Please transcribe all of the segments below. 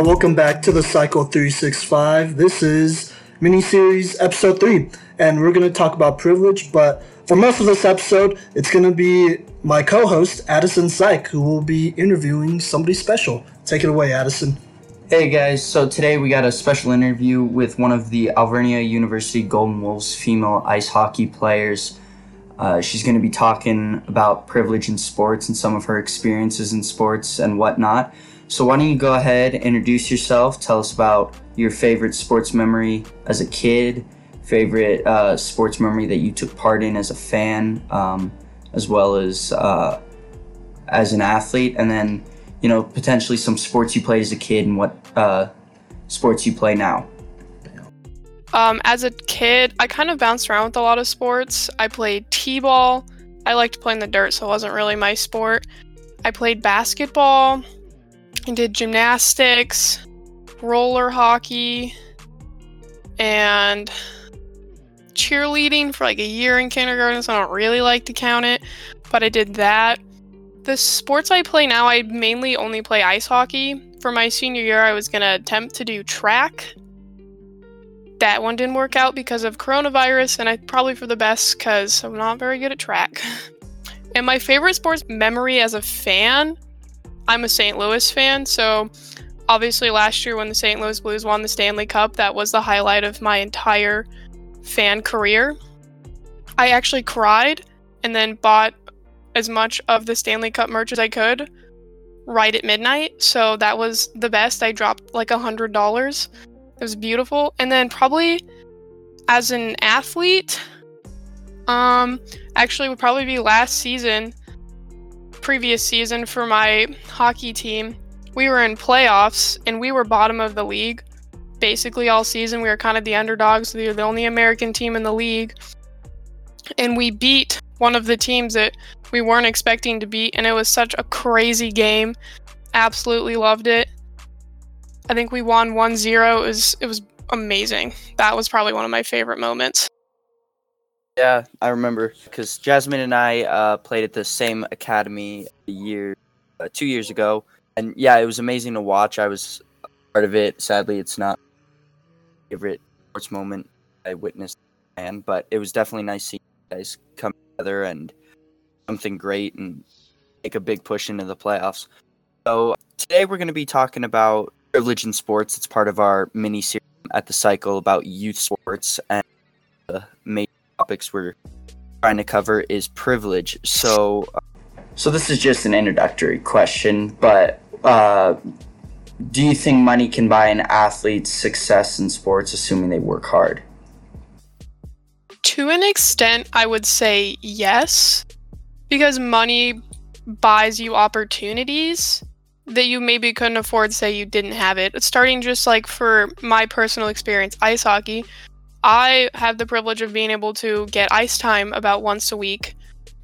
Y'all? Welcome back to the Cycle 365. This is miniseries episode 3, and we're going to talk about privilege. But for most of this episode, it's going to be my co host, Addison Syke, who will be interviewing somebody special. Take it away, Addison. Hey guys, so today we got a special interview with one of the Alvernia University Golden Wolves female ice hockey players. Uh, she's going to be talking about privilege in sports and some of her experiences in sports and whatnot. So why don't you go ahead, introduce yourself, tell us about your favorite sports memory as a kid, favorite uh, sports memory that you took part in as a fan, um, as well as uh, as an athlete, and then you know potentially some sports you played as a kid and what uh, sports you play now. Um, as a kid, I kind of bounced around with a lot of sports. I played t-ball. I liked playing the dirt, so it wasn't really my sport. I played basketball. I did gymnastics, roller hockey, and cheerleading for like a year in kindergarten, so I don't really like to count it, but I did that. The sports I play now, I mainly only play ice hockey. For my senior year, I was going to attempt to do track. That one didn't work out because of coronavirus, and I probably for the best because I'm not very good at track. and my favorite sports memory as a fan I'm a St. Louis fan, so obviously last year when the St. Louis Blues won the Stanley Cup, that was the highlight of my entire fan career. I actually cried and then bought as much of the Stanley Cup merch as I could right at midnight. So that was the best. I dropped like a hundred dollars. It was beautiful. And then probably as an athlete, um, actually would probably be last season previous season for my hockey team, we were in playoffs and we were bottom of the league basically all season. We were kind of the underdogs. We were the only American team in the league. And we beat one of the teams that we weren't expecting to beat. And it was such a crazy game. Absolutely loved it. I think we won 1 0. It was, it was amazing. That was probably one of my favorite moments. Yeah, I remember because Jasmine and I uh, played at the same academy a year, uh, two years ago, and yeah, it was amazing to watch. I was part of it. Sadly, it's not my favorite sports moment I witnessed, and but it was definitely nice seeing guys come together and something great and make a big push into the playoffs. So today we're going to be talking about privilege in sports. It's part of our mini series at the cycle about youth sports and the major topics we're trying to cover is privilege. So, so this is just an introductory question, but uh, do you think money can buy an athlete's success in sports, assuming they work hard? To an extent, I would say yes, because money buys you opportunities that you maybe couldn't afford say you didn't have it starting just like for my personal experience ice hockey I have the privilege of being able to get ice time about once a week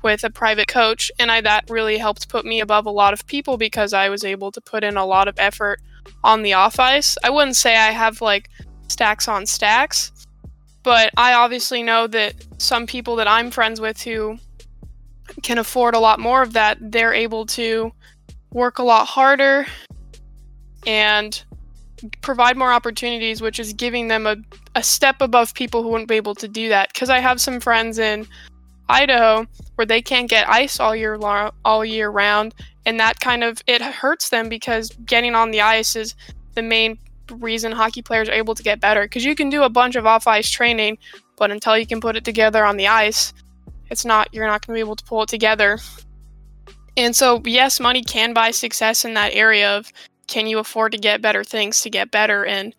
with a private coach, and I, that really helped put me above a lot of people because I was able to put in a lot of effort on the off ice. I wouldn't say I have like stacks on stacks, but I obviously know that some people that I'm friends with who can afford a lot more of that, they're able to work a lot harder and provide more opportunities, which is giving them a, a step above people who wouldn't be able to do that. Because I have some friends in Idaho where they can't get ice all year long, all year round, and that kind of it hurts them because getting on the ice is the main reason hockey players are able to get better. Because you can do a bunch of off ice training, but until you can put it together on the ice, it's not you're not going to be able to pull it together. And so, yes, money can buy success in that area of can you afford to get better things to get better? And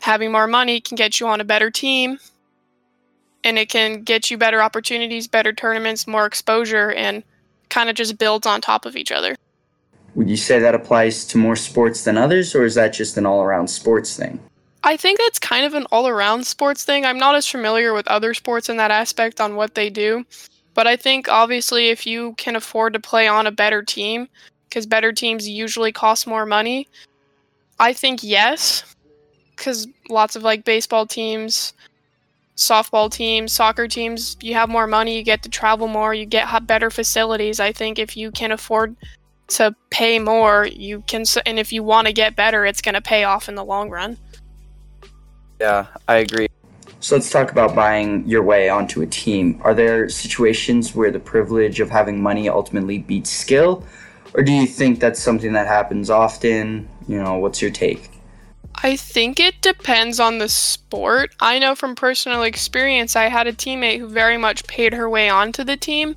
having more money can get you on a better team. And it can get you better opportunities better tournaments more exposure and kind of just builds on top of each other. Would you say that applies to more sports than others or is that just an all-around sports thing? I think that's kind of an all-around sports thing. I'm not as familiar with other sports in that aspect on what they do but i think obviously if you can afford to play on a better team because better teams usually cost more money? I think yes, because lots of like baseball teams, softball teams, soccer teams, you have more money, you get to travel more, you get better facilities. I think if you can afford to pay more, you can and if you want to get better, it's going to pay off in the long run. Yeah, I agree. So let's talk about buying your way onto a team. Are there situations where the privilege of having money ultimately beats skill? Or do you think that's something that happens often? You know, what's your take? I think it depends on the sport. I know from personal experience, I had a teammate who very much paid her way onto the team,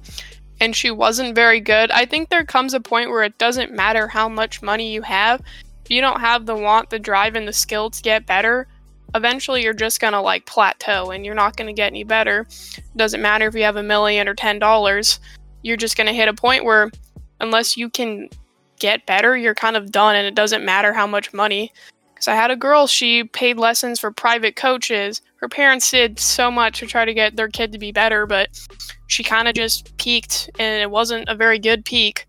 and she wasn't very good. I think there comes a point where it doesn't matter how much money you have. If you don't have the want, the drive, and the skill to get better, eventually you're just gonna like plateau and you're not gonna get any better. Doesn't matter if you have a million or ten dollars, you're just gonna hit a point where unless you can get better, you're kind of done and it doesn't matter how much money. Because I had a girl, she paid lessons for private coaches. Her parents did so much to try to get their kid to be better, but she kind of just peaked and it wasn't a very good peak.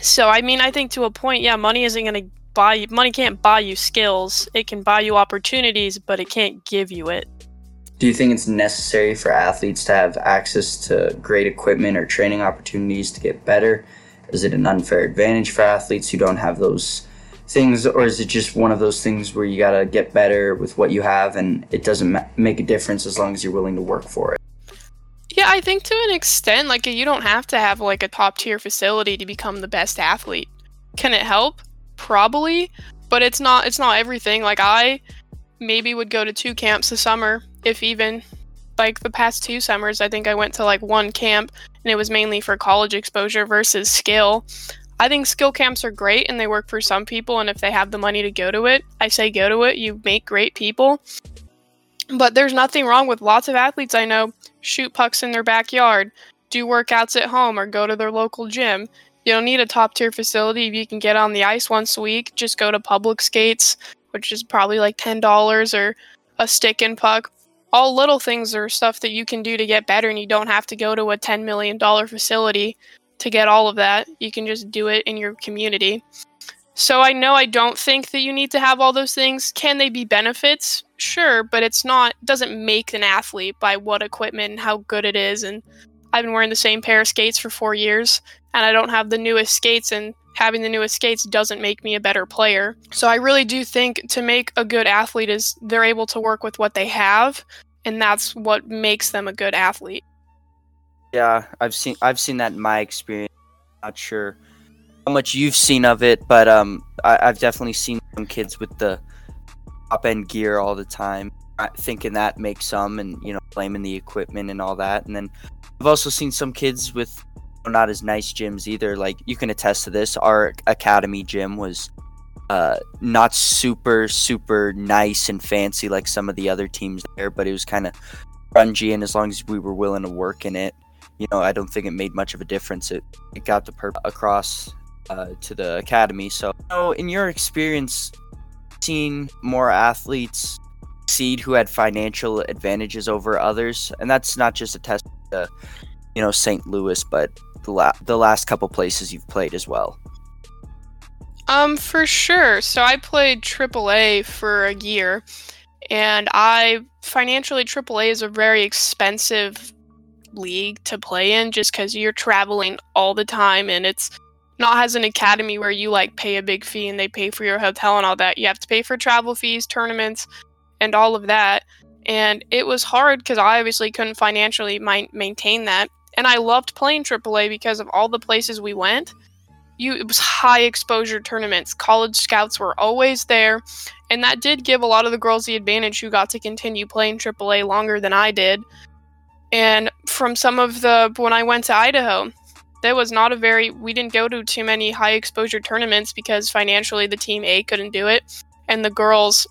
So, I mean, I think to a point, yeah, money isn't going to buy you, money can't buy you skills. It can buy you opportunities, but it can't give you it. Do you think it's necessary for athletes to have access to great equipment or training opportunities to get better? Is it an unfair advantage for athletes who don't have those things, or is it just one of those things where you gotta get better with what you have and it doesn't ma- make a difference as long as you're willing to work for it? Yeah, I think to an extent, like you don't have to have like a top tier facility to become the best athlete. Can it help? Probably, but it's not it's not everything. Like I maybe would go to two camps a summer, if even. Like the past two summers, I think I went to like one camp and it was mainly for college exposure versus skill. I think skill camps are great and they work for some people and if they have the money to go to it, I say go to it. You make great people. But there's nothing wrong with lots of athletes I know shoot pucks in their backyard, do workouts at home, or go to their local gym. You don't need a top tier facility if you can get on the ice once a week. Just go to public skates, which is probably like $10 or a stick and puck. All little things are stuff that you can do to get better, and you don't have to go to a $10 million facility to get all of that. You can just do it in your community. So I know I don't think that you need to have all those things. Can they be benefits? Sure, but it's not doesn't make an athlete by what equipment and how good it is and I've been wearing the same pair of skates for 4 years and I don't have the newest skates and having the newest skates doesn't make me a better player. So I really do think to make a good athlete is they're able to work with what they have and that's what makes them a good athlete. Yeah, I've seen I've seen that in my experience. Not sure how much you've seen of it, but um, I, I've definitely seen some kids with the top end gear all the time, uh, thinking that makes some, and you know, blaming the equipment and all that. And then I've also seen some kids with not as nice gyms either. Like you can attest to this. Our academy gym was uh, not super super nice and fancy like some of the other teams there, but it was kind of grungy. And as long as we were willing to work in it, you know, I don't think it made much of a difference. It it got the purpose across uh, to the academy. So, so, in your experience, seen more athletes seed who had financial advantages over others, and that's not just a test to, you know, St. Louis, but the, la- the last couple places you've played as well. Um, for sure. So I played AAA for a year, and I financially AAA is a very expensive league to play in just because you're traveling all the time and it's not as an academy where you like pay a big fee and they pay for your hotel and all that. You have to pay for travel fees, tournaments, and all of that. And it was hard because I obviously couldn't financially maintain that. And I loved playing AAA because of all the places we went. You, it was high exposure tournaments. College scouts were always there, and that did give a lot of the girls the advantage who got to continue playing AAA longer than I did. And from some of the when I went to Idaho, there was not a very we didn't go to too many high exposure tournaments because financially the team A couldn't do it and the girls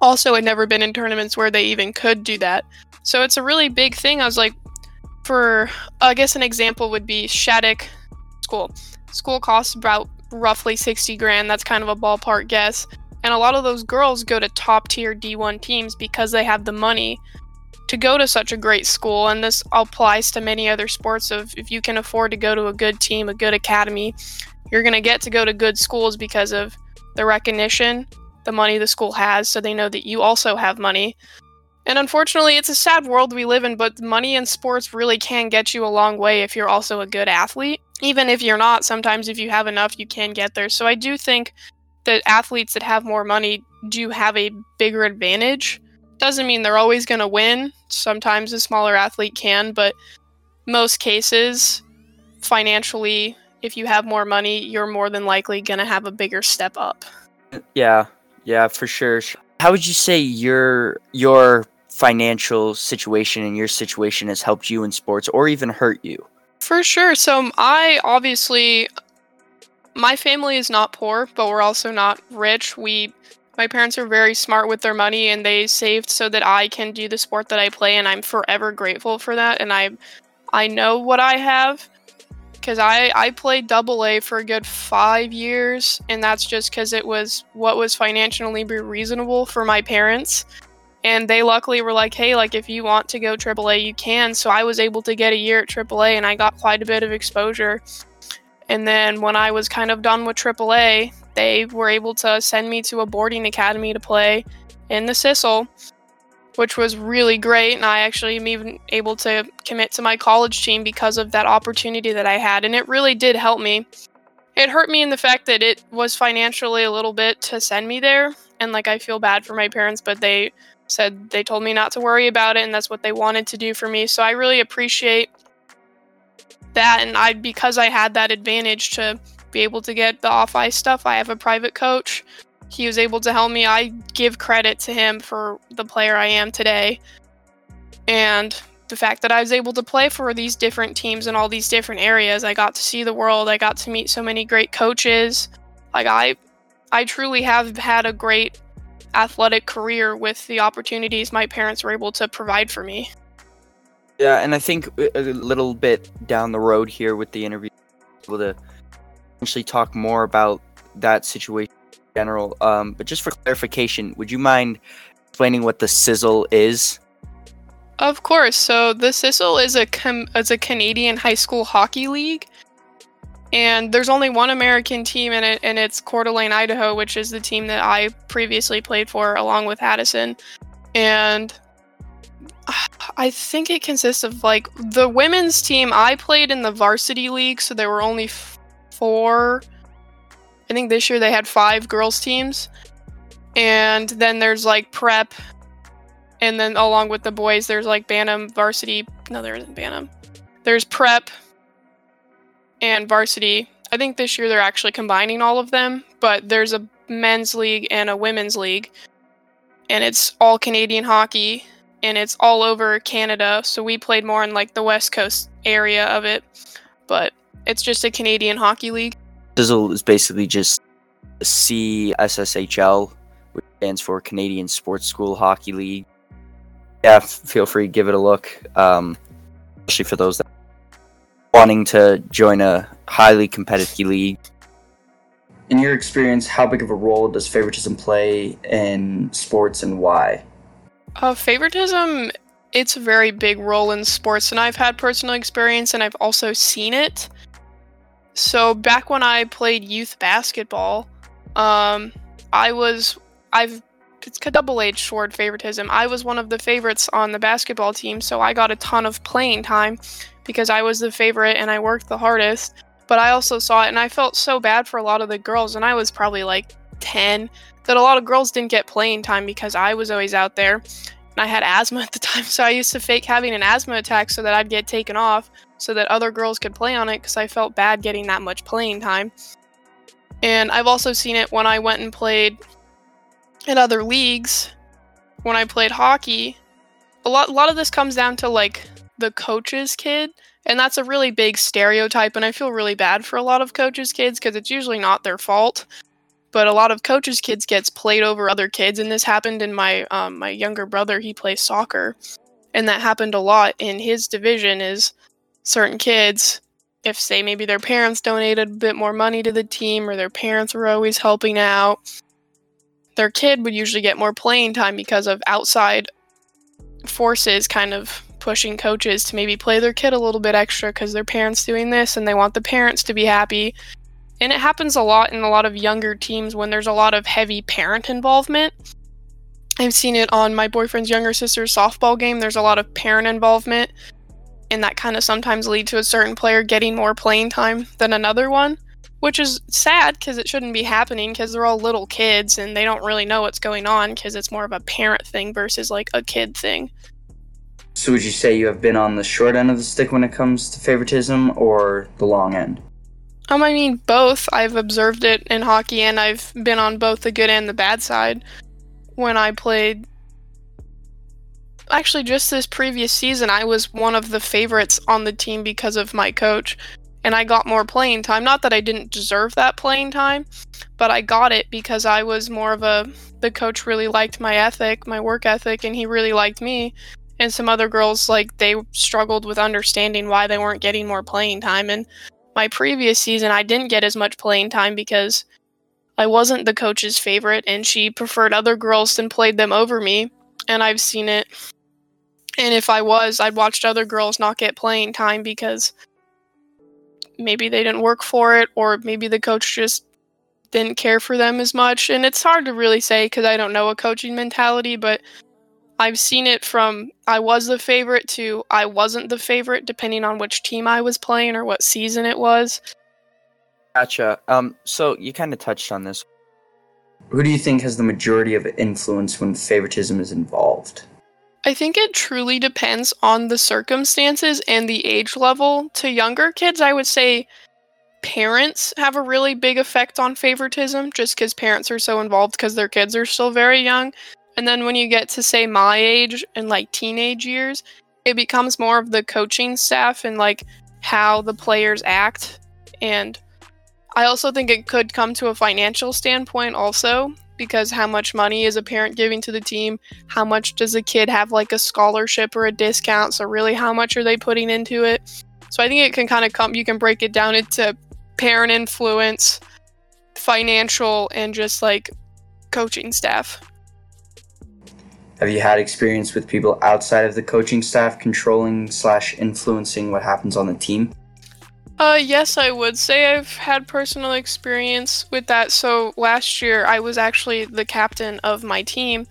also had never been in tournaments where they even could do that. So it's a really big thing. I was like for uh, I guess an example would be Shattuck School. School costs about roughly 60 grand. That's kind of a ballpark guess. And a lot of those girls go to top tier D1 teams because they have the money to go to such a great school and this applies to many other sports of if you can afford to go to a good team a good academy you're going to get to go to good schools because of the recognition the money the school has so they know that you also have money and unfortunately it's a sad world we live in but money in sports really can get you a long way if you're also a good athlete even if you're not, sometimes if you have enough, you can get there. So I do think that athletes that have more money do have a bigger advantage. Doesn't mean they're always going to win. Sometimes a smaller athlete can, but most cases, financially, if you have more money, you're more than likely going to have a bigger step up. Yeah, yeah, for sure. How would you say your your financial situation and your situation has helped you in sports or even hurt you? For sure. So um, I obviously my family is not poor, but we're also not rich. We my parents are very smart with their money and they saved so that I can do the sport that I play and I'm forever grateful for that and I I know what I have cuz I I played double A for a good 5 years and that's just cuz it was what was financially reasonable for my parents and they luckily were like, "Hey, like if you want to go AAA, you can." So I was able to get a year at AAA and I got quite a bit of exposure. And then when I was kind of done with AAA, they were able to send me to a boarding academy to play in the Sizzle, which was really great. And I actually am even able to commit to my college team because of that opportunity that I had. And it really did help me. It hurt me in the fact that it was financially a little bit to send me there. And like I feel bad for my parents, but they said they told me not to worry about it and that's what they wanted to do for me. So I really appreciate that and I because I had that advantage to be able to get the off ice stuff. I have a private coach. He was able to help me. I give credit to him for the player I am today. And the fact that I was able to play for these different teams in all these different areas. I got to see the world. I got to meet so many great coaches. Like I I truly have had a great athletic career with the opportunities my parents were able to provide for me. Yeah, and I think a little bit down the road here with the interview, able to actually talk more about that situation in general. Um, but just for clarification, would you mind explaining what the Sizzle is? Of course. So the sizzle is a com- is a Canadian high school hockey league, and there's only one American team in it, and it's Coeur d'Alene, Idaho, which is the team that I previously played for, along with Addison. And I think it consists of like the women's team. I played in the varsity league, so there were only f- four. I think this year they had five girls teams, and then there's like prep, and then along with the boys, there's like Bantam varsity. No, there isn't Bantam. There's prep and varsity. I think this year they're actually combining all of them, but there's a men's league and a women's league, and it's all Canadian hockey, and it's all over Canada. So we played more in like the West Coast area of it, but it's just a Canadian hockey league. Sizzle is basically just CSSHL, which stands for Canadian Sports School Hockey League. Yeah, feel free give it a look, um, especially for those that wanting to join a highly competitive league. In your experience, how big of a role does favoritism play in sports and why? Uh, favoritism, it's a very big role in sports, and I've had personal experience and I've also seen it. So back when I played youth basketball, um, I was I've it's a double-edged sword favoritism. I was one of the favorites on the basketball team, so I got a ton of playing time because I was the favorite and I worked the hardest. But I also saw it and I felt so bad for a lot of the girls, and I was probably like 10 that a lot of girls didn't get playing time because I was always out there. And I had asthma at the time, so I used to fake having an asthma attack so that I'd get taken off so that other girls could play on it because I felt bad getting that much playing time. And I've also seen it when I went and played in other leagues. When I played hockey, a lot a lot of this comes down to like the coach's kid, and that's a really big stereotype and I feel really bad for a lot of coaches' kids because it's usually not their fault. But a lot of coaches' kids gets played over other kids, and this happened in my um, my younger brother. He plays soccer, and that happened a lot in his division. Is certain kids if say maybe their parents donated a bit more money to the team or their parents were always helping out their kid would usually get more playing time because of outside forces kind of pushing coaches to maybe play their kid a little bit extra because their parents doing this and they want the parents to be happy. And it happens a lot in a lot of younger teams when there's a lot of heavy parent involvement. I've seen it on my boyfriend's younger sister's softball game. There's a lot of parent involvement and that kind of sometimes lead to a certain player getting more playing time than another one, which is sad because it shouldn't be happening because they're all little kids and they don't really know what's going on because it's more of a parent thing versus like a kid thing. So would you say you have been on the short end of the stick when it comes to favoritism or the long end? Um, I mean both. I've observed it in hockey and I've been on both the good and the bad side. When I played actually just this previous season I was one of the favorites on the team because of my coach and I got more playing time. Not that I didn't deserve that playing time, but I got it because I was more of a the coach really liked my ethic, my work ethic and he really liked me. And some other girls like they struggled with understanding why they weren't getting more playing time and my previous season I didn't get as much playing time because I wasn't the coach's favorite and she preferred other girls and played them over me and I've seen it. And if I was, I'd watched other girls not get playing time because maybe they didn't work for it, or maybe the coach just didn't care for them as much. And it's hard to really say because I don't know a coaching mentality, but I've seen it from I was the favorite to I wasn't the favorite, depending on which team I was playing or what season it was. Gotcha. Um, so you kind of touched on this. Who do you think has the majority of influence when favoritism is involved? I think it truly depends on the circumstances and the age level. To younger kids, I would say parents have a really big effect on favoritism just because parents are so involved because their kids are still very young. And then when you get to, say, my age and like teenage years, it becomes more of the coaching staff and like how the players act. And I also think it could come to a financial standpoint also because how much money is a parent giving to the team? How much does a kid have like a scholarship or a discount? So really how much are they putting into it? So I think it can kind of come you can break it down into parent influence, financial and just like coaching staff. Have you had experience with people outside of the coaching staff controlling slash influencing what happens on the team? Uh, yes, I would say I've had personal experience with that. So last year, I was actually the captain of my team,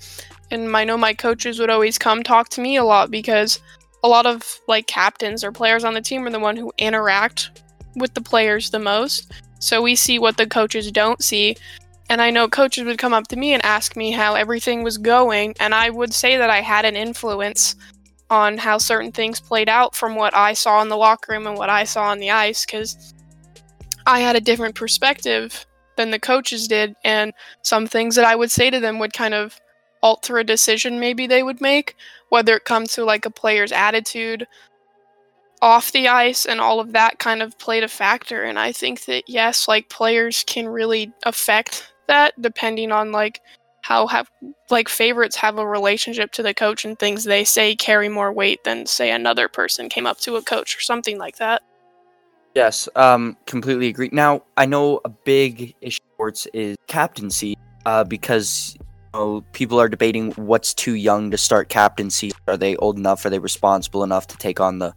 and I know my coaches would always come talk to me a lot because a lot of like captains or players on the team are the one who interact with the players the most. So we see what the coaches don't see. And I know coaches would come up to me and ask me how everything was going, and I would say that I had an influence on how certain things played out from what I saw in the locker room and what I saw on the ice because I had a different perspective than the coaches did, and some things that I would say to them would kind of alter a decision maybe they would make, whether it comes to like a player's attitude off the ice and all of that kind of played a factor. And I think that yes, like players can really affect that depending on like how have like favorites have a relationship to the coach and things they say carry more weight than say another person came up to a coach or something like that. Yes, um, completely agree. Now I know a big issue sports is captaincy, uh, because you know, people are debating what's too young to start captaincy. Are they old enough? Are they responsible enough to take on the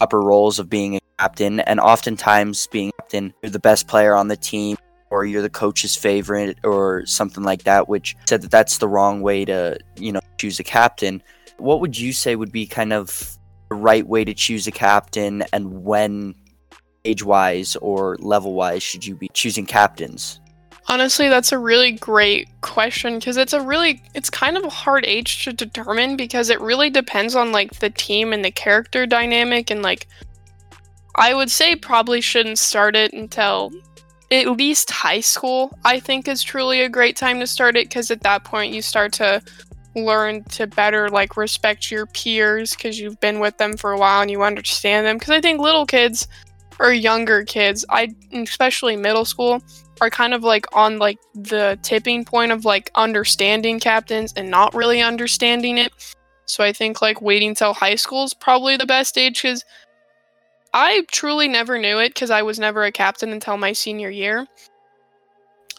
upper roles of being a captain? And oftentimes, being captain, you're the best player on the team or you're the coach's favorite or something like that, which said that that's the wrong way to, you know, choose a captain. What would you say would be kind of the right way to choose a captain and when age wise or level wise should you be choosing captains? Honestly, that's a really great question because it's a really it's kind of a hard age to determine because it really depends on like the team and the character dynamic and like I would say probably shouldn't start it until at least high school, I think is truly a great time to start it because at that point you start to learn to better like respect your peers because you've been with them for a while and you understand them. Because I think little kids or younger kids, I especially middle school, are kind of like on like the tipping point of like understanding captains and not really understanding it. So I think like waiting till high school is probably the best age because I truly never knew it because I was never a captain until my senior year.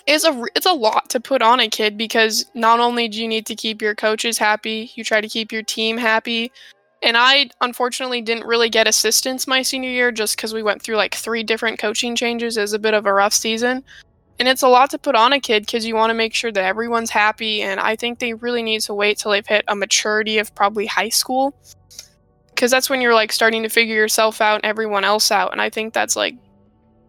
It's a it's a lot to put on a kid because not only do you need to keep your coaches happy, you try to keep your team happy. And I unfortunately didn't really get assistance my senior year just because we went through like three different coaching changes as a bit of a rough season. And it's a lot to put on a kid because you want to make sure that everyone's happy. And I think they really need to wait till they've hit a maturity of probably high school because that's when you're like starting to figure yourself out and everyone else out. And I think that's like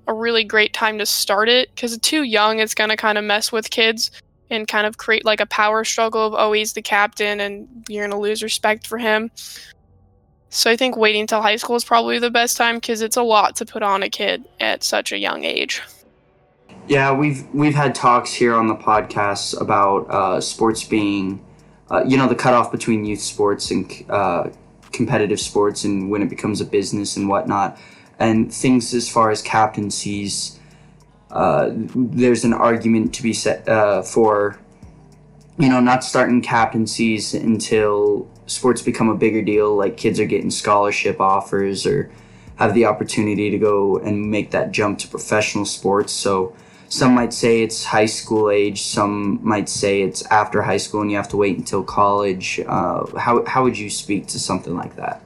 a really great time to start it because too young, it's going to kind of mess with kids and kind of create like a power struggle of, oh, he's the captain and you're going to lose respect for him. So I think waiting till high school is probably the best time because it's a lot to put on a kid at such a young age. Yeah, we've we've had talks here on the podcast about uh, sports being, uh, you know, the cutoff between youth sports and uh, competitive sports and when it becomes a business and whatnot, and things as far as captaincies. Uh, there's an argument to be set uh, for, you know, not starting captaincies until sports become a bigger deal. Like kids are getting scholarship offers or have the opportunity to go and make that jump to professional sports. So some might say it's high school age. Some might say it's after high school and you have to wait until college. Uh, how, how would you speak to something like that?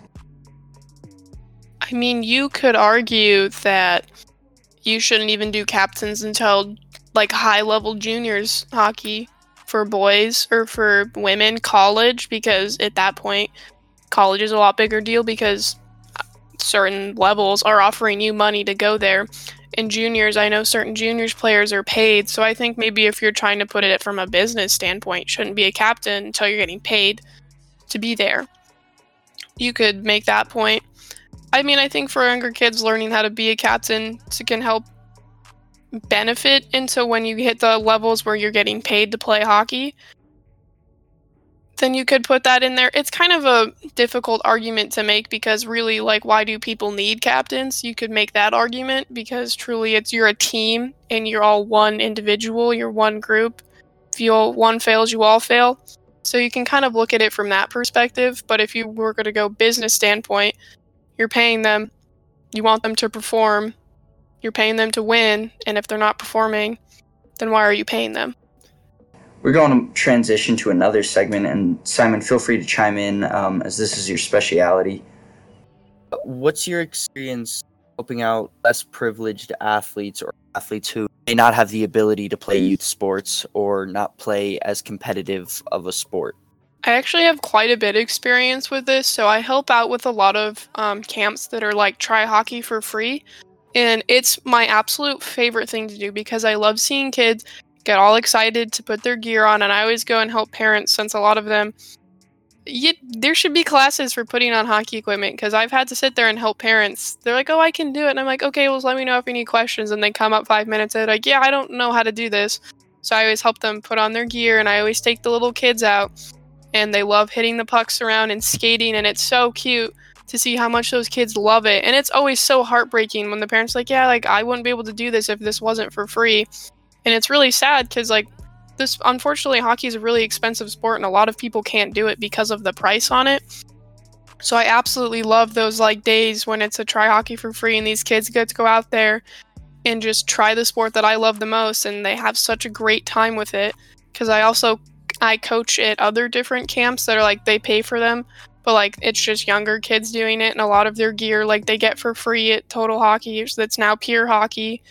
I mean, you could argue that you shouldn't even do captains until like high level juniors hockey for boys or for women college because at that point college is a lot bigger deal because certain levels are offering you money to go there in juniors, I know certain juniors players are paid. So I think maybe if you're trying to put it from a business standpoint, shouldn't be a captain until you're getting paid to be there. You could make that point. I mean, I think for younger kids, learning how to be a captain can help benefit into when you hit the levels where you're getting paid to play hockey then you could put that in there. It's kind of a difficult argument to make because really like why do people need captains? You could make that argument because truly it's you're a team and you're all one individual, you're one group. If you all, one fails, you all fail. So you can kind of look at it from that perspective, but if you were going to go business standpoint, you're paying them, you want them to perform, you're paying them to win, and if they're not performing, then why are you paying them? We're going to transition to another segment, and Simon, feel free to chime in um, as this is your speciality. What's your experience helping out less privileged athletes or athletes who may not have the ability to play youth sports or not play as competitive of a sport? I actually have quite a bit of experience with this, so I help out with a lot of um, camps that are like try hockey for free. And it's my absolute favorite thing to do because I love seeing kids get all excited to put their gear on and i always go and help parents since a lot of them you, there should be classes for putting on hockey equipment because I've had to sit there and help parents. They're like, "Oh, I can do it," and I'm like, "Okay, well, let me know if you need questions." And they come up five minutes they're like, "Yeah, I don't know how to do this," so I always help them put on their gear, and I always take the little kids out, and they love hitting the pucks around and skating, and it's so cute to see how much those kids love it, and it's always so heartbreaking when the parents like, "Yeah, like I wouldn't be able to do this if this wasn't for free," and it's really sad because like this unfortunately hockey is a really expensive sport and a lot of people can't do it because of the price on it. So i absolutely love those like days when it's a try hockey for free and these kids get to go out there and just try the sport that i love the most and they have such a great time with it. Because i also i coach at other different camps that are like they pay for them but like it's just younger kids doing it and a lot of their gear like they get for free at total hockey that's now pure hockey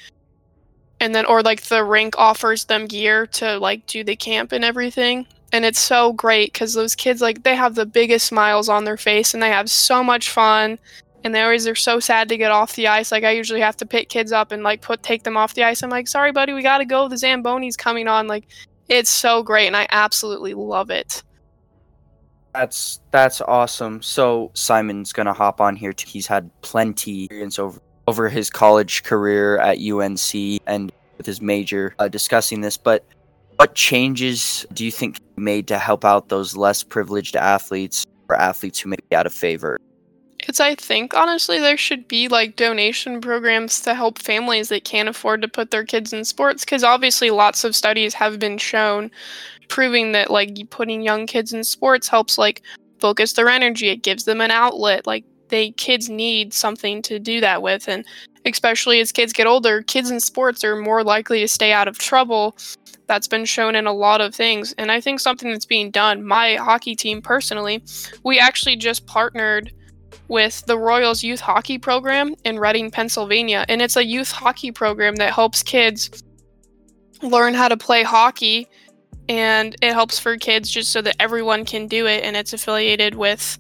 and then or like the rink offers them gear to like do the camp and everything and it's so great because those kids like they have the biggest smiles on their face and they have so much fun and they always are so sad to get off the ice like i usually have to pick kids up and like put take them off the ice i'm like sorry buddy we gotta go the zamboni's coming on like it's so great and i absolutely love it that's that's awesome so simon's gonna hop on here too. he's had plenty experience over over his college career at UNC and with his major uh, discussing this. But what changes do you think made to help out those less privileged athletes or athletes who may be out of favor? It's, I think, honestly, there should be like donation programs to help families that can't afford to put their kids in sports. Because obviously, lots of studies have been shown proving that like putting young kids in sports helps like focus their energy. It gives them an outlet. Like they kids need something to do that with. And especially as kids get older kids in sports are more likely to stay out of trouble. That's been shown in a lot of things. And i think something that's being done my hockey team personally we actually just partnered with the royals youth hockey program in reading pennsylvania. And it's a youth hockey program that helps kids learn how to play hockey. And it helps for kids just so that everyone can do it and it's affiliated with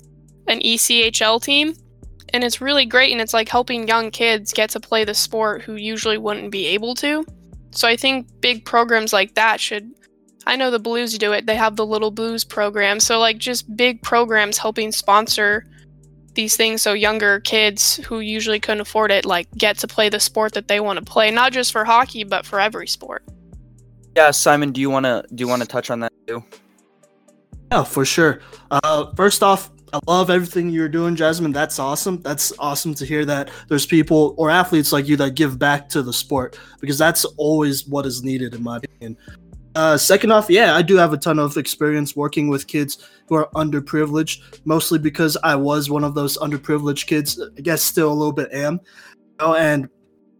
an ECHL team, and it's really great. And it's like helping young kids get to play the sport who usually wouldn't be able to. So I think big programs like that should. I know the Blues do it. They have the Little Blues program. So like just big programs helping sponsor these things so younger kids who usually couldn't afford it like get to play the sport that they want to play, not just for hockey but for every sport. Yeah, Simon, do you wanna do you wanna touch on that too? Yeah, for sure. Uh, first off, I love everything you're doing, Jasmine. That's awesome. That's awesome to hear that there's people or athletes like you that give back to the sport because that's always what is needed, in my opinion. Uh, second off, yeah, I do have a ton of experience working with kids who are underprivileged, mostly because I was one of those underprivileged kids. I guess still a little bit am. Know, and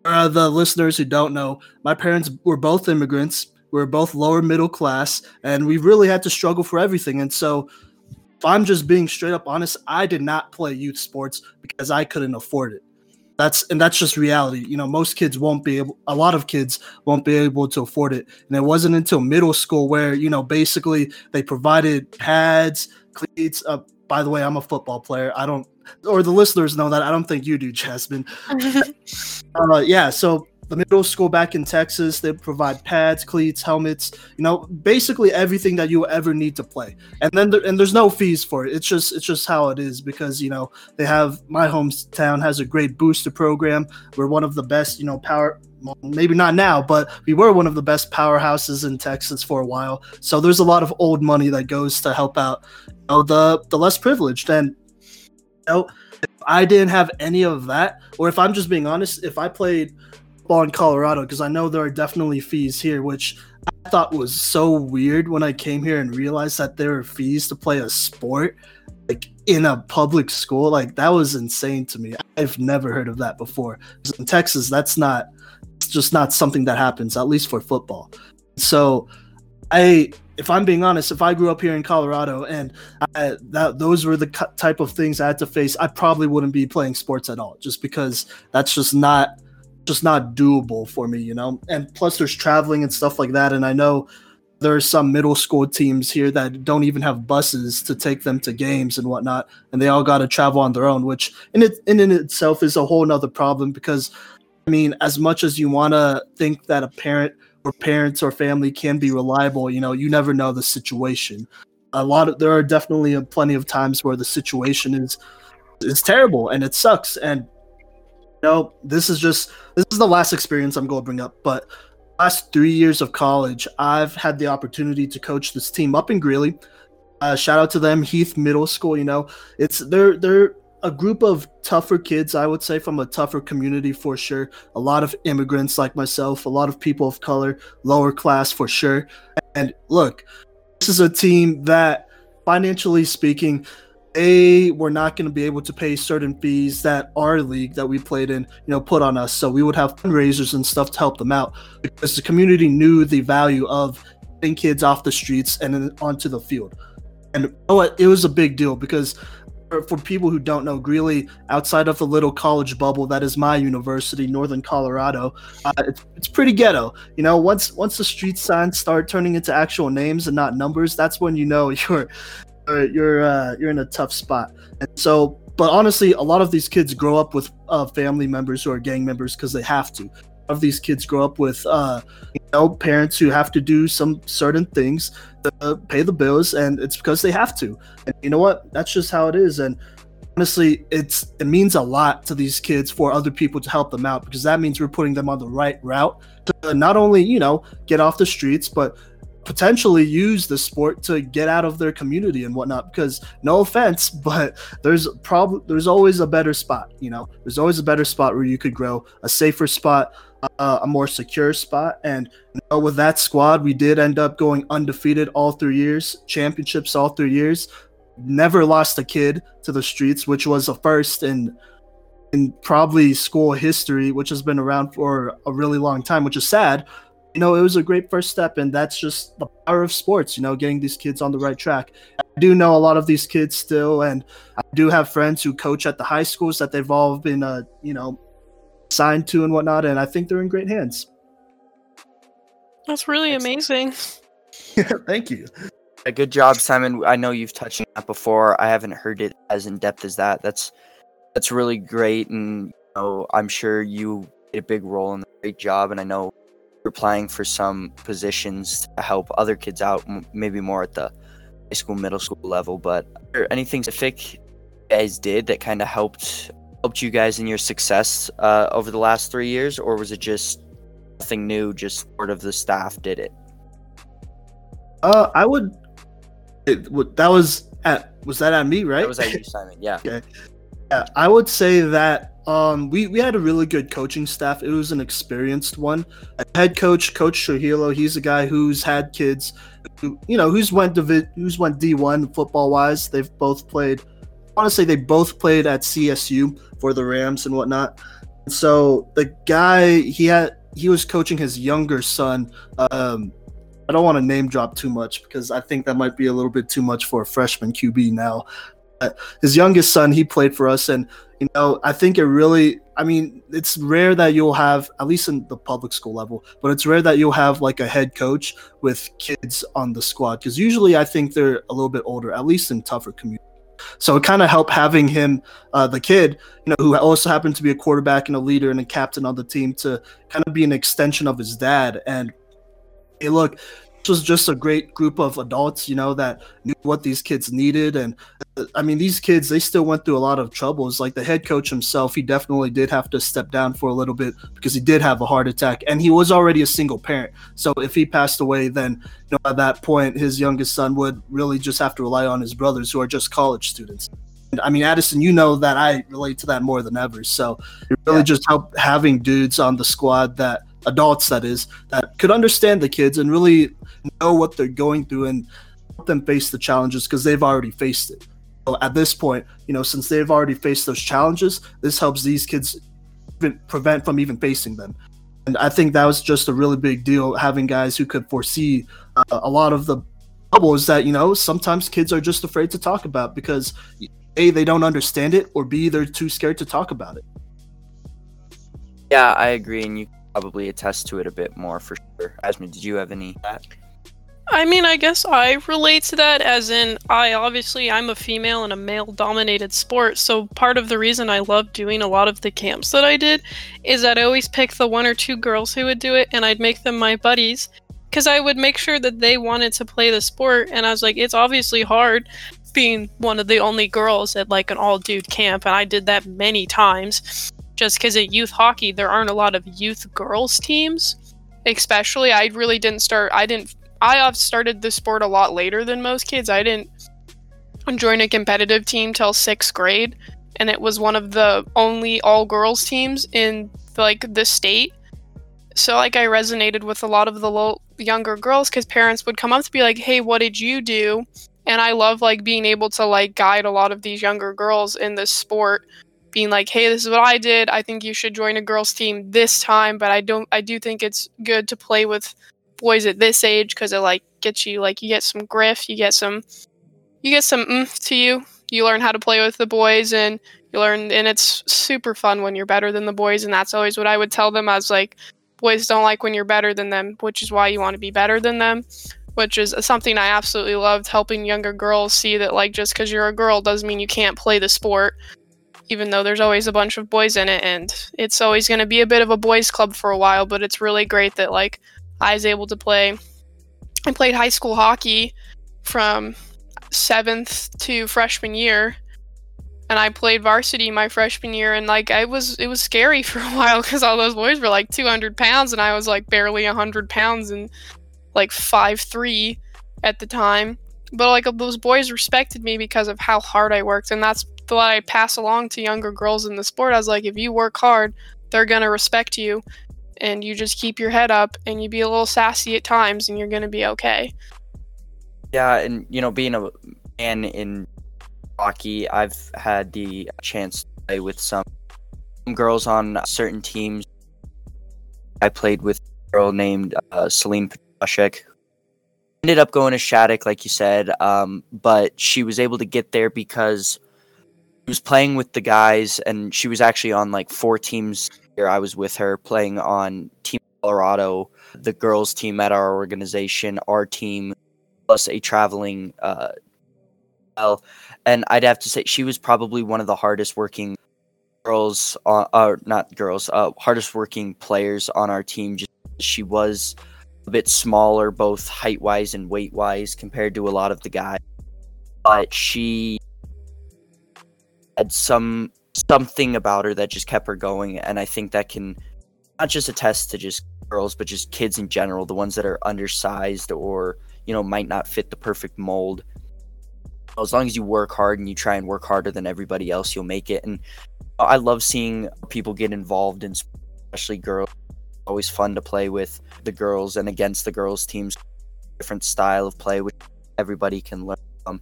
uh, the listeners who don't know, my parents were both immigrants. We were both lower middle class, and we really had to struggle for everything. And so, if I'm just being straight up honest, I did not play youth sports because I couldn't afford it. That's and that's just reality. You know, most kids won't be able. A lot of kids won't be able to afford it. And it wasn't until middle school where you know basically they provided pads, cleats. Uh, by the way, I'm a football player. I don't, or the listeners know that. I don't think you do, Jasmine. Uh, yeah, so the middle school back in Texas, they provide pads, cleats, helmets, you know, basically everything that you ever need to play. And then there, and there's no fees for it. It's just it's just how it is because you know they have my hometown has a great booster program. We're one of the best, you know, power. Maybe not now, but we were one of the best powerhouses in Texas for a while. So there's a lot of old money that goes to help out you know, the the less privileged. And you know, if I didn't have any of that, or if I'm just being honest, if I played ball in Colorado, because I know there are definitely fees here, which I thought was so weird when I came here and realized that there are fees to play a sport like in a public school. Like that was insane to me. I've never heard of that before. in Texas, that's not it's just not something that happens, at least for football. So I if I'm being honest, if I grew up here in Colorado and I, that those were the type of things I had to face, I probably wouldn't be playing sports at all, just because that's just not just not doable for me, you know. And plus, there's traveling and stuff like that, and I know there are some middle school teams here that don't even have buses to take them to games and whatnot, and they all got to travel on their own, which in it in, in itself is a whole nother problem because, I mean, as much as you want to think that a parent or parents or family can be reliable, you know, you never know the situation. A lot of there are definitely plenty of times where the situation is is terrible and it sucks and know this is just this is the last experience I'm going to bring up, but last three years of college, I've had the opportunity to coach this team up in Greeley. Uh, shout out to them, Heath Middle School. You know, it's they're they're a group of tougher kids, I would say, from a tougher community for sure. A lot of immigrants like myself, a lot of people of color, lower class for sure. And look, this is a team that, financially speaking, they were not going to be able to pay certain fees that our league that we played in, you know, put on us. So we would have fundraisers and stuff to help them out because the community knew the value of getting kids off the streets and then onto the field. And what? It was a big deal because for, for people who don't know, Greeley, outside of the little college bubble that is my university, Northern Colorado, uh, it's, it's pretty ghetto. You know, once once the street signs start turning into actual names and not numbers, that's when you know you're you're uh, you're in a tough spot. And so, but honestly, a lot of these kids grow up with uh, family members who are gang members because they have to. Of these kids grow up with uh, you know parents who have to do some certain things to pay the bills, and it's because they have to. And you know what? That's just how it is. And honestly, it's it means a lot to these kids for other people to help them out because that means we're putting them on the right route to not only you know get off the streets, but potentially use the sport to get out of their community and whatnot because no offense but there's probably there's always a better spot you know? There's always a better spot where you could grow a safer spot uh, a more secure spot and you know, with that squad we did end up going undefeated all three years championships all three years. Never lost a kid to the streets which was a first in in probably school history which has been around for a really long time which is sad you know, it was a great first step, and that's just the power of sports, you know, getting these kids on the right track. I do know a lot of these kids still, and I do have friends who coach at the high schools that they've all been, uh, you know, signed to and whatnot, and I think they're in great hands. That's really amazing. Thank you. A good job, Simon. I know you've touched on that before. I haven't heard it as in depth as that. That's that's really great, and you know, I'm sure you did a big role in the great job. And I know you're applying for some positions to help other kids out, m- maybe more at the high school, middle school level. But anything specific you guys did that kind of helped helped you guys in your success uh, over the last three years, or was it just nothing new? Just sort of the staff did it. Uh, I would. It, would- that was at was that at me, right? That was at you, Simon. Yeah. Yeah, I would say that um, we we had a really good coaching staff. It was an experienced one. Head coach, Coach Trujillo, he's a guy who's had kids, who, you know, who's went divi- who's went D one football wise. They've both played. I want to say they both played at CSU for the Rams and whatnot. So the guy he had he was coaching his younger son. Um, I don't want to name drop too much because I think that might be a little bit too much for a freshman QB now. His youngest son, he played for us, and you know, I think it really. I mean, it's rare that you'll have, at least in the public school level, but it's rare that you'll have like a head coach with kids on the squad because usually I think they're a little bit older, at least in tougher communities. So it kind of helped having him, uh, the kid, you know, who also happened to be a quarterback and a leader and a captain on the team, to kind of be an extension of his dad. And hey, look, was just a great group of adults, you know, that knew what these kids needed. And I mean, these kids, they still went through a lot of troubles. Like the head coach himself, he definitely did have to step down for a little bit because he did have a heart attack and he was already a single parent. So if he passed away, then, you know, at that point, his youngest son would really just have to rely on his brothers who are just college students. And, I mean, Addison, you know that I relate to that more than ever. So it really Yeah. just helped having dudes on the squad that adults that is that could understand the kids and really know what they're going through and help them face the challenges because they've already faced it. So at this point, you know, since they've already faced those challenges, this helps these kids prevent from even facing them. And I think that was just a really big deal having guys who could foresee uh, a lot of the troubles that you know sometimes kids are just afraid to talk about because a they don't understand it or b they're too scared to talk about it. Yeah, I agree, and you probably attest to it a bit more for sure. Jasmine, did you have any? I mean, I guess I relate to that as in I obviously I'm a female in a male dominated sport, so part of the reason I love doing a lot of the camps that I did is that I always pick the one or two girls who would do it and I'd make them my buddies cuz I would make sure that they wanted to play the sport and I was like it's obviously hard being one of the only girls at like an all dude camp and I did that many times just cuz at youth hockey there aren't a lot of youth girls teams especially. I really didn't start I didn't I have started the sport a lot later than most kids. I didn't join a competitive team till sixth grade, and it was one of the only all girls teams in like the state. So like I resonated with a lot of the lo- younger girls because parents would come up to be like, "Hey, what did you do?" And I love like being able to like guide a lot of these younger girls in this sport being like hey this is what i did i think you should join a girls team this time but i don't i do think it's good to play with boys at this age because it like gets you like you get some griff, you get some you get some oomph to you. You learn how to play with the boys and you learn and it's super fun when you're better than the boys and that's always what I would tell them. I was like, boys don't like when you're better than them, which is why you want to be better than them. Which is something I absolutely loved helping younger girls see that like just because you're a girl doesn't mean you can't play the sport. Even though there's always a bunch of boys in it, and it's always going to be a bit of a boys' club for a while, but it's really great that like I was able to play. I played high school hockey from seventh to freshman year, and I played varsity my freshman year. And like I was, it was scary for a while because all those boys were like 200 pounds, and I was like barely 100 pounds and like five three at the time. But like those boys respected me because of how hard I worked, and that's what I pass along to younger girls in the sport. I was like, if you work hard, they're gonna respect you and you just keep your head up and you be a little sassy at times and you're going to be okay. Yeah, and you know, being a man in hockey, I've had the chance to play with some girls on certain teams. I played with a girl named uh, Celine Petrashek. Ended up going to Shattuck, like you said, um, but she was able to get there because she was playing with the guys, and she was actually on like four teams. Here, I was with her playing on Team Colorado, the girls' team at our organization, our team, plus a traveling uh well and i'd have to say she was probably one of the hardest working girls uh, uh not girls uh hardest working players on our team just she was a bit smaller both height wise and weight wise compared to a lot of the guys. But she had some something about her that just kept her going and i think that can not just attest to just girls but just kids in general the ones that are undersized or you know might not fit the perfect mold. As long as you work hard and you try and work harder than everybody else you'll make it and i love seeing people get involved in especially girls. Always fun to play with the girls and against the girls teams. Different style of play which everybody can learn from.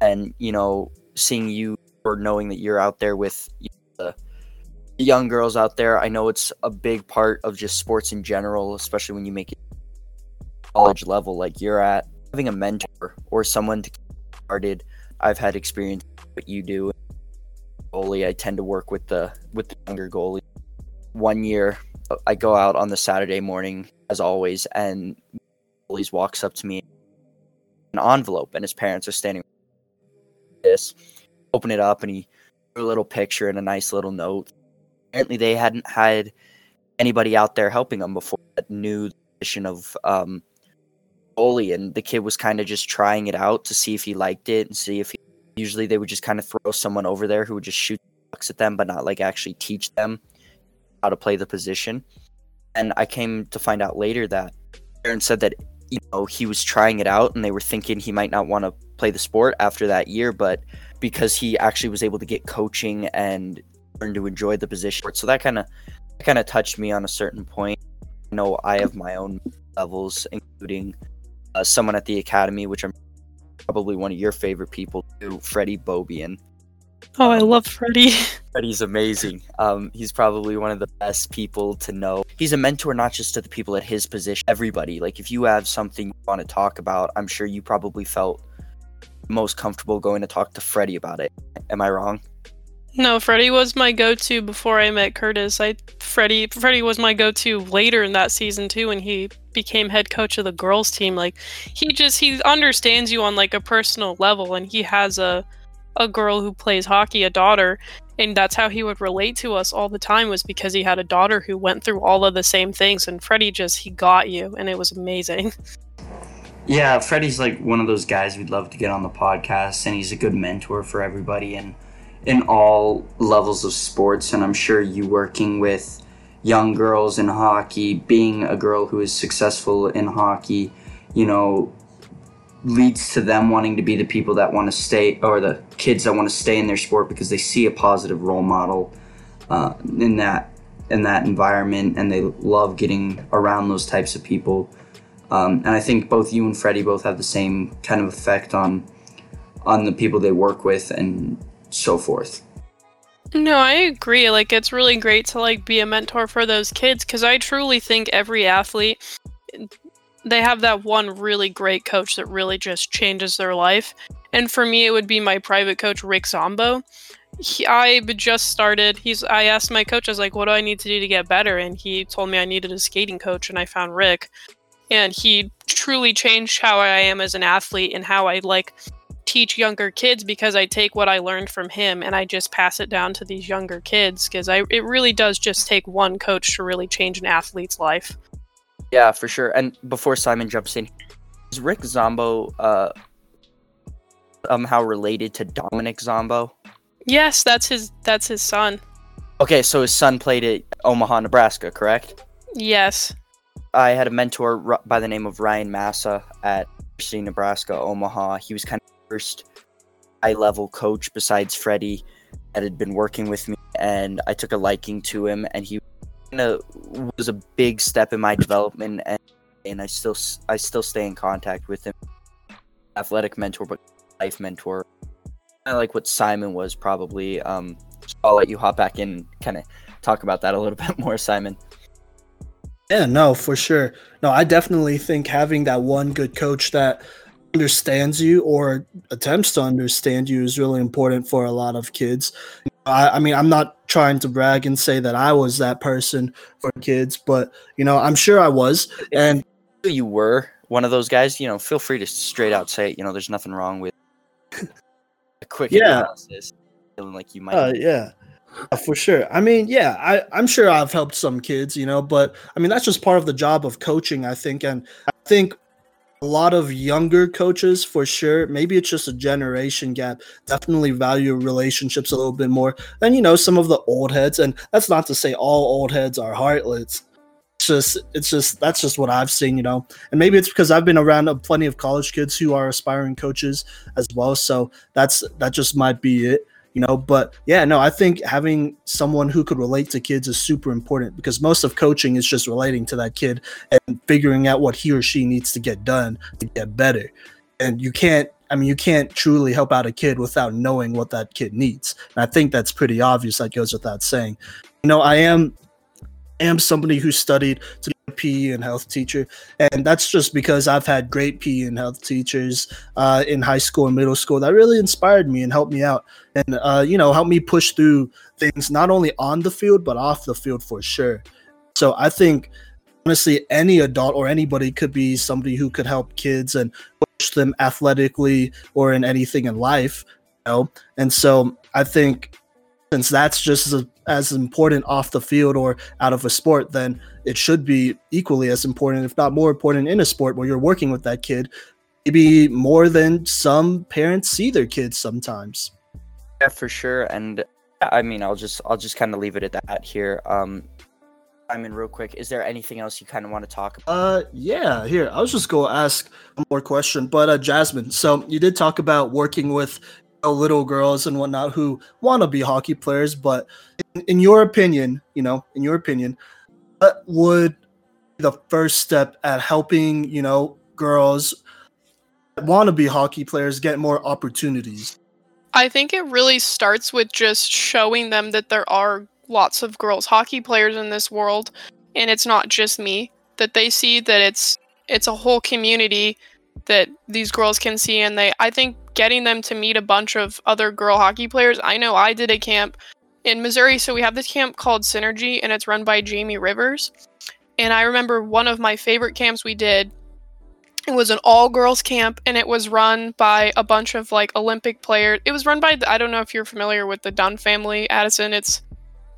And you know seeing you or knowing that you're out there with the young girls out there. I know it's a big part of just sports in general especially when you make it college level like you're at. Having a mentor or someone to get started i've had experience what you do. Goalie i tend to work with the with the younger goalie. One year i go out on the saturday morning as always and goalies walks up to me an envelope and his parents are standing this open it up and he threw a little picture and a nice little note apparently they hadn't had anybody out there helping them before that the position of um, goalie, and the kid was kind of just trying it out to see if he liked it and see if he, usually they would just kind of throw someone over there who would just shoot pucks at them, but not like actually teach them how to play the position. And I came to find out later that Aaron said that you know he was trying it out, and they were thinking he might not want to play the sport after that year, but because he actually was able to get coaching and learn to enjoy the position. So that kind of kind of touched me on a certain point. I know I have my own levels, including uh, someone at the academy, which I'm probably one of your favorite people too, Freddie Bobian. Oh, I love Freddie. Freddie's amazing. Um, he's probably one of the best people to know. He's a mentor not just to the people at his position, everybody. Like if you have something you want to talk about, I'm sure you probably felt most comfortable going to talk to Freddie about it. Am I wrong? No, Freddie was my go-to before I met Curtis. I Freddie Freddie was my go-to later in that season too when he became head coach of the girls team. Like he just he understands you on like a personal level and he has a a girl who plays hockey, a daughter, and that's how he would relate to us all the time was because he had a daughter who went through all of the same things and Freddie just he got you and it was amazing. Yeah, Freddie's like one of those guys we'd love to get on the podcast and he's a good mentor for everybody and in all levels of sports and i'm sure you working with young girls in hockey being a girl who is successful in hockey you know leads to them wanting to be the people that want to stay or the kids that want to stay in their sport because they see a positive role model uh, in that in that environment and they love getting around those types of people um, and i think both you and freddie both have the same kind of effect on on the people they work with and so forth. No, I agree. Like it's really great to like be a mentor for those kids cuz I truly think every athlete they have that one really great coach that really just changes their life. And for me it would be my private coach Rick Zombo. He, I just started. He's I asked my coach I was like what do I need to do to get better and he told me I needed a skating coach and I found Rick and he truly changed how I am as an athlete and how I like teach younger kids because I take what I learned from him and I just pass it down to these younger kids because I it really does just take one coach to really change an athlete's life. Yeah, for sure. And before Simon jumps in, is Rick Zombo uh somehow related to Dominic Zombo? Yes, that's his that's his son. Okay, so his son played at Omaha, Nebraska, correct? Yes. I had a mentor by the name of Ryan Massa at University of Nebraska, Omaha. He was kind of first high level coach besides Freddie that had been working with me, and I took a liking to him, and he was a big step in my development, and and I still I still stay in contact with him. Athletic mentor, but life mentor. Kind of like what Simon was probably. Um, so I'll let you hop back in, and kind of talk about that a little bit more, Simon. Yeah, no, for sure. No, I definitely think having that one good coach that understands you or attempts to understand you is really important for a lot of kids. I, I, mean, I'm not trying to brag and say that I was that person for kids, but you know, I'm sure I was. And you were one of those guys, you know, feel free to straight out say it. You know, there's nothing wrong with a quick Yeah. analysis. Feeling like you might. Uh, yeah, for sure. I mean, yeah, I, I'm sure I've helped some kids, you know, but I mean, that's just part of the job of coaching, I think. And I think a lot of younger coaches, for sure, maybe it's just a generation gap, definitely value relationships a little bit more than, you know, some of the old heads. And that's not to say all old heads are heartless. It's just, it's just, that's just what I've seen, you know. And maybe it's because I've been around plenty of college kids who are aspiring coaches as well. So that's, that just might be it you know but yeah no i think having someone who could relate to kids is super important because most of coaching is just relating to that kid and figuring out what he or she needs to get done to get better. And you can't i mean you can't truly help out a kid without knowing what that kid needs. And i think that's pretty obvious that goes without saying. You know i am am somebody who studied to PE and health teacher, and that's just because I've had great PE and health teachers uh, in high school and middle school that really inspired me and helped me out, and uh, you know helped me push through things not only on the field but off the field for sure. So I think honestly, any adult or anybody could be somebody who could help kids and push them athletically or in anything in life, you know. And so I think since that's just as, as important off the field or out of a sport, then it should be equally as important, if not more important, in a sport where you're working with that kid. Maybe more than some parents see their kids sometimes. Yeah, for sure. And I mean, I'll just I'll just kind of leave it at that here. Um, I mean, real quick, is there anything else you kind of want to talk about? Uh, yeah. Here, I was just going to ask one more question, but uh, Jasmine. So you did talk about working with little girls and whatnot who want to be hockey players, but in, in your opinion, you know, in your opinion, what would be the first step at helping you know girls want to be hockey players get more opportunities? I think it really starts with just showing them that there are lots of girls hockey players in this world and it's not just me that they see that it's it's a whole community that these girls can see and they I think getting them to meet a bunch of other girl hockey players. I know I did a camp in Missouri so we have this camp called Synergy and it's run by Jamie Rivers. And I remember one of my favorite camps we did it was an all girls camp and it was run by a bunch of like Olympic players. It was run by I don't know if you're familiar with the Dunn family, Addison. It's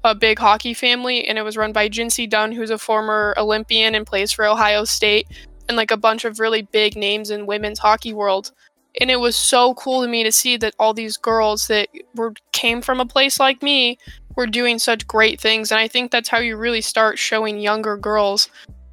a big hockey family and it was run by Jincy Dunn who's a former Olympian and plays for Ohio State and like a bunch of really big names in women's hockey world. And it was so cool to me to see that all these girls that were came from a place like me were doing such great things. And I think that's how you really start showing younger girls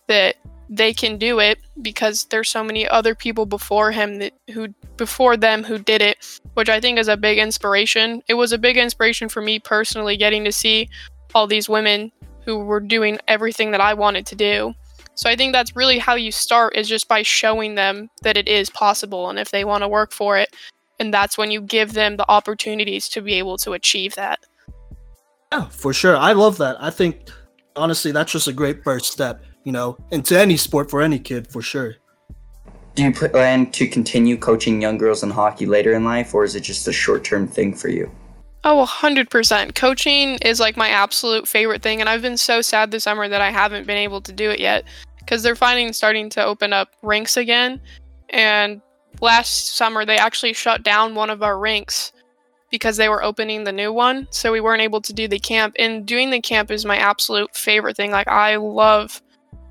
that they can do it because there's so many other people before him that who before them who did it which i think is a big inspiration. It was a big inspiration for me personally getting to see all these women who were doing everything that i wanted to do so i think that's really how you start is just by showing them that it is possible and if they want to work for it and that's when you give them the opportunities to be able to achieve that Yeah, for sure. I love that. I think honestly, that's just a great first step, you know, into any sport for any kid, for sure. Do you plan to continue coaching young girls in hockey later in life, or is it just a short term thing for you? Oh, 100%. Coaching is like my absolute favorite thing. And I've been so sad this summer that I haven't been able to do it yet because they're finding starting to open up rinks again. And last summer, they actually shut down one of our rinks because they were opening the new one. So we weren't able to do the camp. And doing the camp is my absolute favorite thing. Like, I love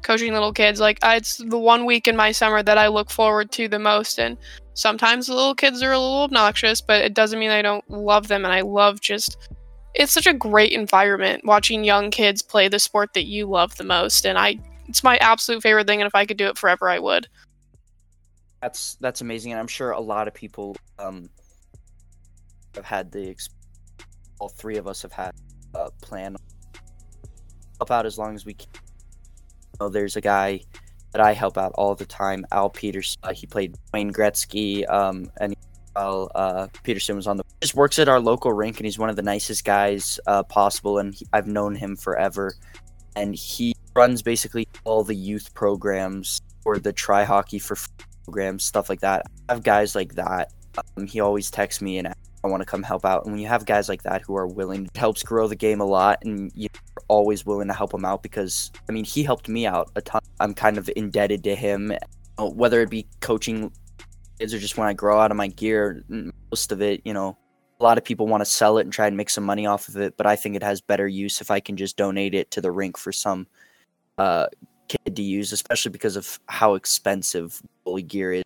coaching little kids. Like, it's the one week in my summer that I look forward to the most. And sometimes the little kids are a little obnoxious, but it doesn't mean I don't love them. And I love just, it's such a great environment watching young kids play the sport that you love the most. And I, it's my absolute favorite thing. And if I could do it forever, I would. That's that's amazing, and I'm sure a lot of people um have had the all three of us have had a plan help out as long as we can. You know, there's a guy that I help out all the time, Al Peterson. Uh, he played Wayne Gretzky, um, and Al uh, Peterson was on the just works at our local rink, and he's one of the nicest guys uh, possible. And he, I've known him forever, and he runs basically all the youth programs or the try hockey for programs, stuff like that. I have guys like that. Um, he always texts me and I want to come help out. And when you have guys like that who are willing, it helps grow the game a lot, and you're always willing to help him out because I mean he helped me out a ton. I'm kind of indebted to him. whether it be coaching kids or just when I grow out of my gear, most of it, you know, a lot of people want to sell it and try and make some money off of it, but I think it has better use if I can just donate it to the rink for some uh, kid to use, especially because of how expensive goalie gear is.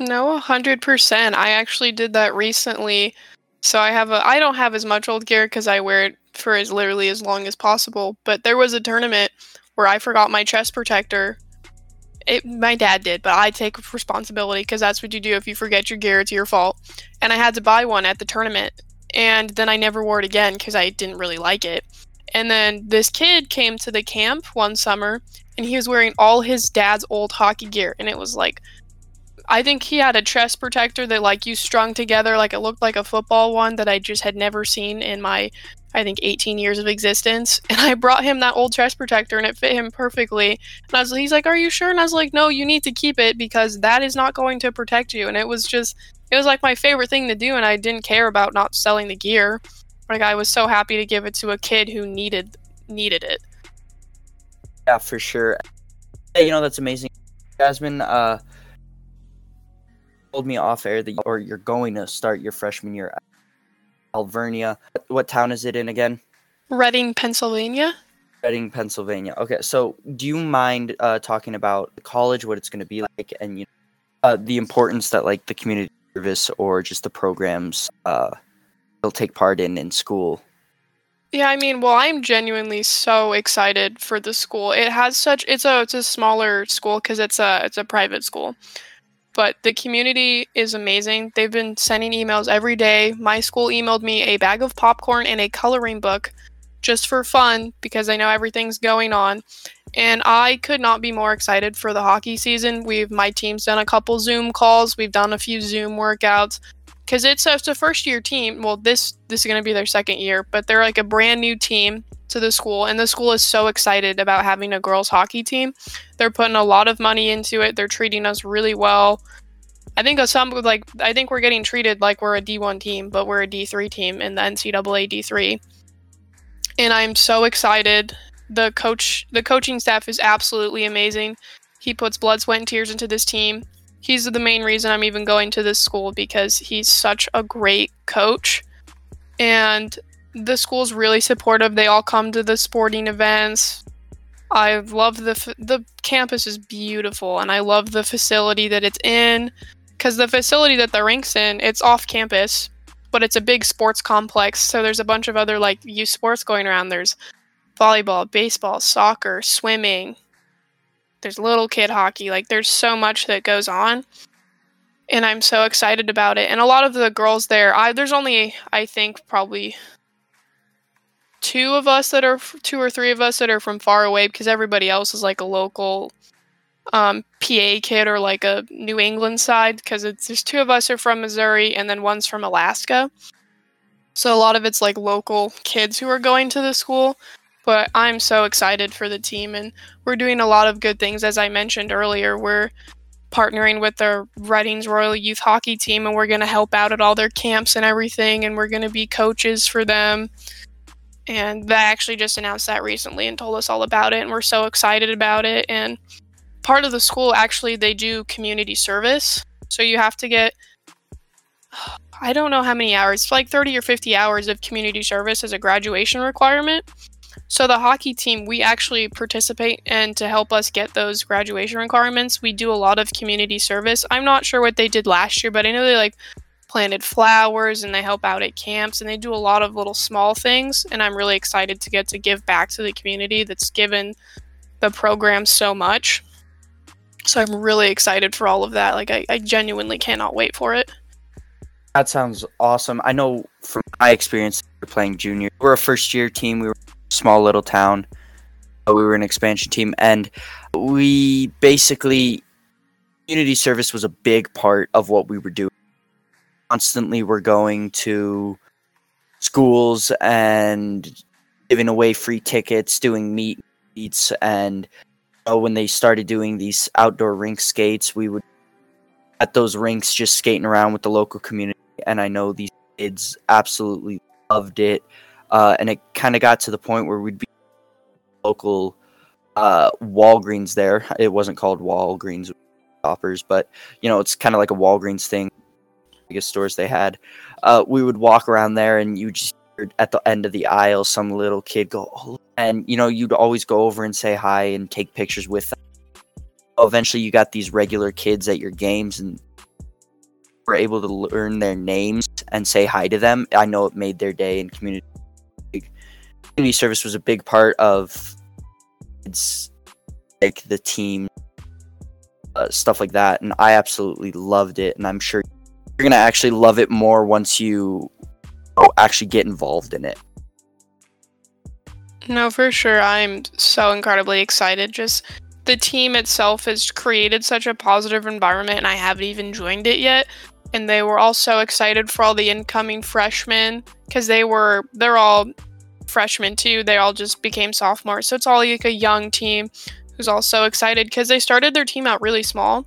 No, a 100%. I actually did that recently. So I have a I don't have as much old gear cuz I wear it for as literally as long as possible, but there was a tournament where I forgot my chest protector. It, my dad did, but I take responsibility because that's what you do if you forget your gear. It's your fault. And I had to buy one at the tournament, and then I never wore it again because I didn't really like it. And then this kid came to the camp one summer, and he was wearing all his dad's old hockey gear, and it was like I think he had a chest protector that like you strung together like it looked like a football one that I just had never seen in my I think 18 years of existence. And I brought him that old chest protector and it fit him perfectly. And I was he's like, "Are you sure?" And I was like, "No, you need to keep it because that is not going to protect you." And it was just it was like my favorite thing to do and I didn't care about not selling the gear. Like I was so happy to give it to a kid who needed needed it. Yeah, for sure. Hey, you know that's amazing. Jasmine uh told me off air that or you're going to start your freshman year at Alvernia. What town is it in again? Reading, Pennsylvania. Reading, Pennsylvania. Okay, so do you mind uh, talking about the college, what it's going to be like, and you know, uh, the importance that like the community service or just the programs uh, will take part in in school? Yeah, I mean, well, I'm genuinely so excited for the school. It has such it's a it's a smaller school because it's a it's a private school, but the community is amazing. They've been sending emails every day. My school emailed me a bag of popcorn and a coloring book just for fun because I know everything's going on. And I could not be more excited for the hockey season. We've my team's done a couple Zoom calls. We've done a few Zoom workouts because it's it's a first year team. Well, this this is going to be their second year, but they're like a brand new team to the school, and the school is so excited about having a girls hockey team. They're putting a lot of money into it. They're treating us really well. I think some like I think we're getting treated like we're a D1 team, but we're a D3 team in the NCAA D3. And I'm so excited. The coach, the coaching staff is absolutely amazing. He puts blood, sweat, and tears into this team. He's the main reason I'm even going to this school because he's such a great coach. And the school's really supportive. They all come to the sporting events. I love the f- the campus is beautiful, and I love the facility that it's in. Because the facility that the rink's in, it's off campus, but it's a big sports complex. So there's a bunch of other like youth sports going around. There's volleyball, baseball, soccer, swimming. There's little kid hockey. Like there's so much that goes on and I'm so excited about it. And a lot of the girls there, I there's only I think probably two of us that are two or three of us that are from far away because everybody else is like a local um, PA kid or like a New England side because there's two of us are from Missouri and then one's from Alaska. So a lot of it's like local kids who are going to the school. But I'm so excited for the team and we're doing a lot of good things as I mentioned earlier. We're partnering with the Reading Royals Youth Hockey team and we're going to help out at all their camps and everything and we're going to be coaches for them and they actually just announced that recently and told us all about it and we're so excited about it. And part of the school actually they do community service. So you have to get i don't know how many hours like 30 or 50 hours of community service as a graduation requirement. So the hockey team we actually participate and to help us get those graduation requirements. We do a lot of community service. I'm not sure what they did last year but i know they like planted flowers and they help out at camps and they do a lot of little small things and i'm really excited to get to give back to the community that's given the program so much. So i'm really excited for all of that. Like i, I genuinely cannot wait for it. That sounds awesome. I know from my experience playing junior we're a first year team. We were a small little town we were an expansion team. And we basically community service was a big part of what we were doing constantly we were going to schools and giving away free tickets, doing meet meets, and know, when they started doing these outdoor rink skates, we would at those rinks just skating around with the local community. And I know these kids absolutely loved it, uh, and it kind of got to the point where we'd be local uh, Walgreens there. It wasn't called Walgreens, shoppers, but you know, it's kind of like a Walgreens thing. Biggest stores they had. Uh, we would walk around there, and you just at the end of the aisle, some little kid go, oh, and you know, you'd always go over and say hi and take pictures with them. Eventually, you got these regular kids at your games, and were able to learn their names and say hi to them. I know it made their day, and community community service was a big part of it's like the team uh, stuff like that and i absolutely loved it and i'm sure you're gonna actually love it more once you actually get involved in it No, for sure. I'm so incredibly excited. Just the team itself has created such a positive environment, and I haven't even joined it yet. And they were all so excited for all the incoming freshmen because they were, they're all freshmen too. They all just became sophomores. So it's all like a young team who's all so excited because they started their team out really small.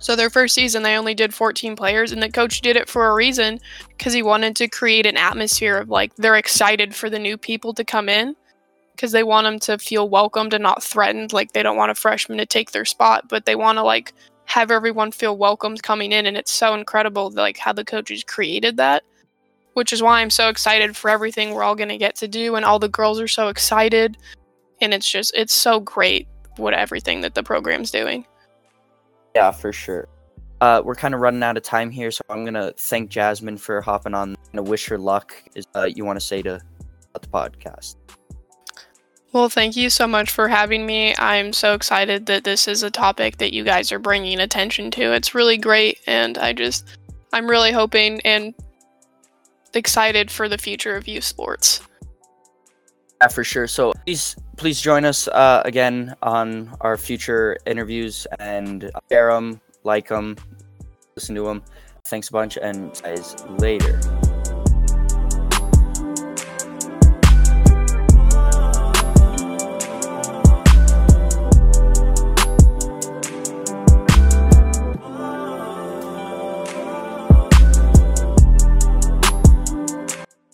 So their first season, they only did 14 players, and the coach did it for a reason because he wanted to create an atmosphere of like they're excited for the new people to come in because they want them to feel welcomed and not threatened. Like they don't want a freshman to take their spot, but they want to like have everyone feel welcomed coming in. And it's so incredible, like how the coaches created that, which is why I'm so excited for everything we're all going to get to do. And all the girls are so excited. And it's just, it's so great what everything that the program's doing. Yeah for sure uh, we're kind of running out of time here so i'm gonna thank jasmine for hopping on and wish her luck is uh, you want to say to the podcast Well, thank you so much for having me. I'm so excited that this is a topic that you guys are bringing attention to. It's really great, and I just, I'm really hoping and excited for the future of youth sports. Yeah, for sure. So please, please join us uh, again on our future interviews and share them, like them, listen to them. Thanks a bunch, and guys later.